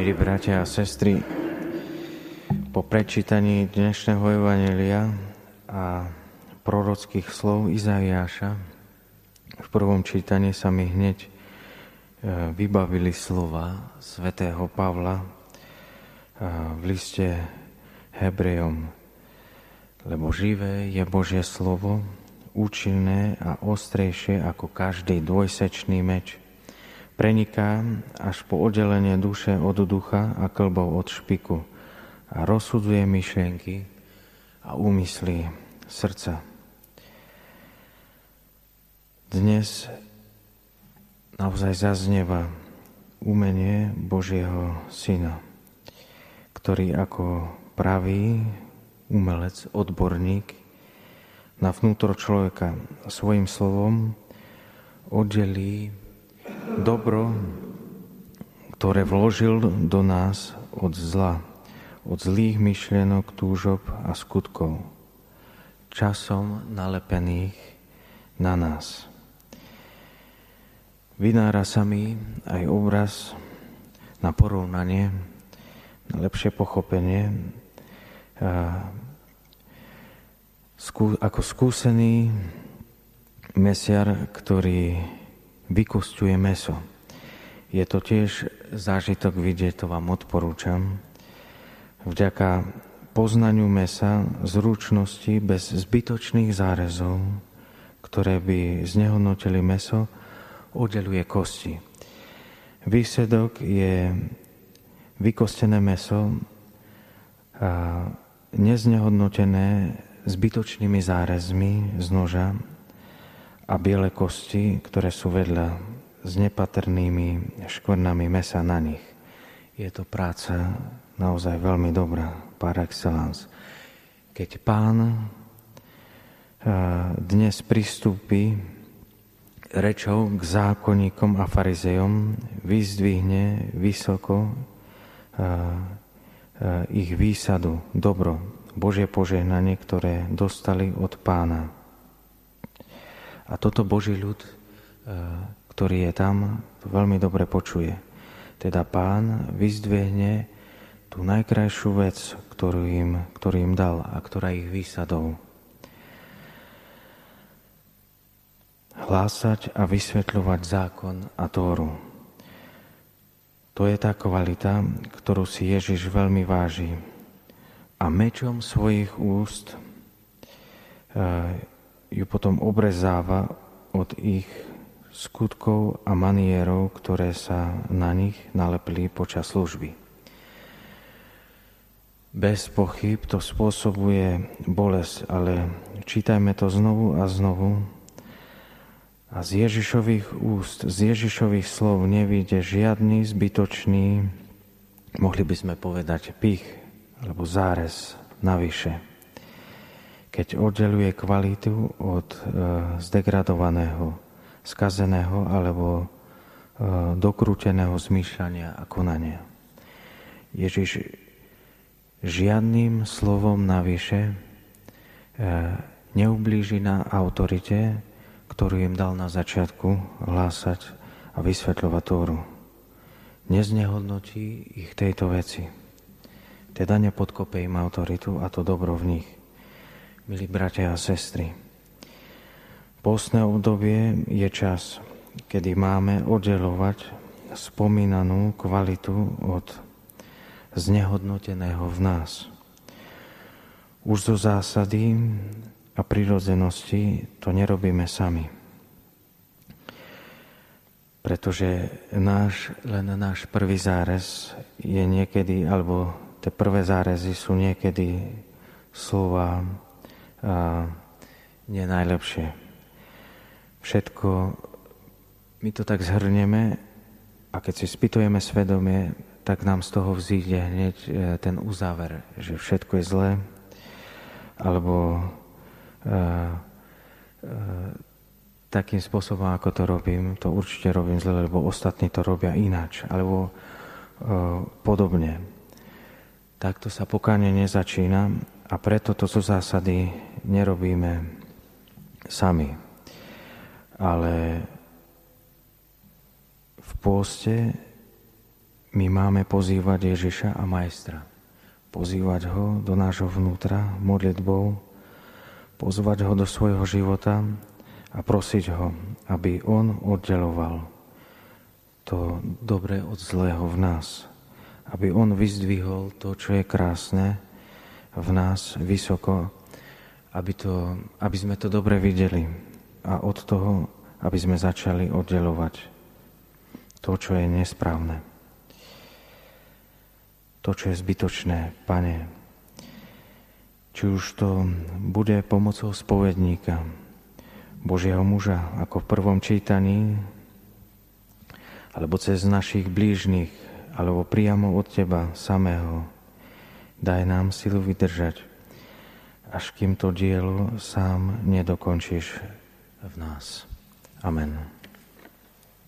Milí bratia a sestry, po prečítaní dnešného Evanelia a prorockých slov Izaiáša v prvom čítaní sa mi hneď e, vybavili slova svätého Pavla e, v liste Hebrejom, lebo živé je Božie slovo, účinné a ostrejšie ako každý dvojsečný meč, preniká až po oddelenie duše od ducha a klbov od špiku a rozsudzuje myšlienky a úmysly srdca. Dnes naozaj zaznieva umenie Božieho Syna, ktorý ako pravý umelec, odborník na vnútro človeka svojim slovom oddelí dobro, ktoré vložil do nás od zla, od zlých myšlienok, túžob a skutkov, časom nalepených na nás. Vynára sa mi aj obraz na porovnanie, na lepšie pochopenie, ako skúsený mesiar, ktorý vykostuje meso. Je to tiež zážitok vidieť, to vám odporúčam. Vďaka poznaniu mesa, zručnosti, bez zbytočných zárezov, ktoré by znehodnotili meso, oddeluje kosti. Výsledok je vykostené meso, neznehodnotené zbytočnými zárezmi z noža a biele kosti, ktoré sú vedľa s nepatrnými škvrnami mesa na nich. Je to práca naozaj veľmi dobrá, par excellence. Keď pán eh, dnes pristúpi rečou k zákonníkom a farizejom, vyzdvihne vysoko eh, eh, ich výsadu, dobro, Božie požehnanie, ktoré dostali od pána. A toto Boží ľud, e, ktorý je tam, to veľmi dobre počuje. Teda pán vyzdvihne tú najkrajšiu vec, ktorú im, ktorú im dal a ktorá ich výsadou. Hlásať a vysvetľovať zákon a Tóru. To je tá kvalita, ktorú si Ježiš veľmi váži. A mečom svojich úst e, ju potom obrezáva od ich skutkov a manierov, ktoré sa na nich nalepili počas služby. Bez pochyb to spôsobuje bolesť, ale čítajme to znovu a znovu. A z Ježišových úst, z Ježišových slov nevíde žiadny zbytočný, mohli by sme povedať, pich alebo zárez navyše keď oddeluje kvalitu od e, zdegradovaného, skazeného alebo e, dokrúteného zmýšľania a konania. Ježiš žiadnym slovom navyše e, neublíži na autorite, ktorú im dal na začiatku hlásať a vysvetľovať Tóru. Neznehodnotí ich tejto veci. Teda nepodkope im autoritu a to dobro v nich milí bratia a sestry. Postné obdobie je čas, kedy máme oddelovať spomínanú kvalitu od znehodnoteného v nás. Už zo zásady a prirodzenosti to nerobíme sami. Pretože náš, len náš prvý zárez je niekedy, alebo tie prvé zárezy sú niekedy slova nie najlepšie. Všetko, my to tak zhrnieme a keď si spýtujeme svedomie, tak nám z toho vzíde hneď e, ten uzáver, že všetko je zlé, alebo uh, uh, takým spôsobom, ako to robím, to určite robím zle, lebo ostatní to robia ináč, alebo uh, podobne. Takto sa pokáne nezačína a preto to zo zásady nerobíme sami. Ale v pôste my máme pozývať Ježiša a Majstra. Pozývať ho do nášho vnútra modlitbou, pozvať ho do svojho života a prosiť ho, aby on oddeloval to dobré od zlého v nás. Aby on vyzdvihol to, čo je krásne v nás vysoko, aby, to, aby sme to dobre videli a od toho, aby sme začali oddelovať to, čo je nesprávne. To, čo je zbytočné, Pane. Či už to bude pomocou spovedníka, Božieho muža, ako v prvom čítaní, alebo cez našich blížnych, alebo priamo od Teba samého. Daj nám silu vydržať, až kým to dielo sám nedokončíš v nás. Amen.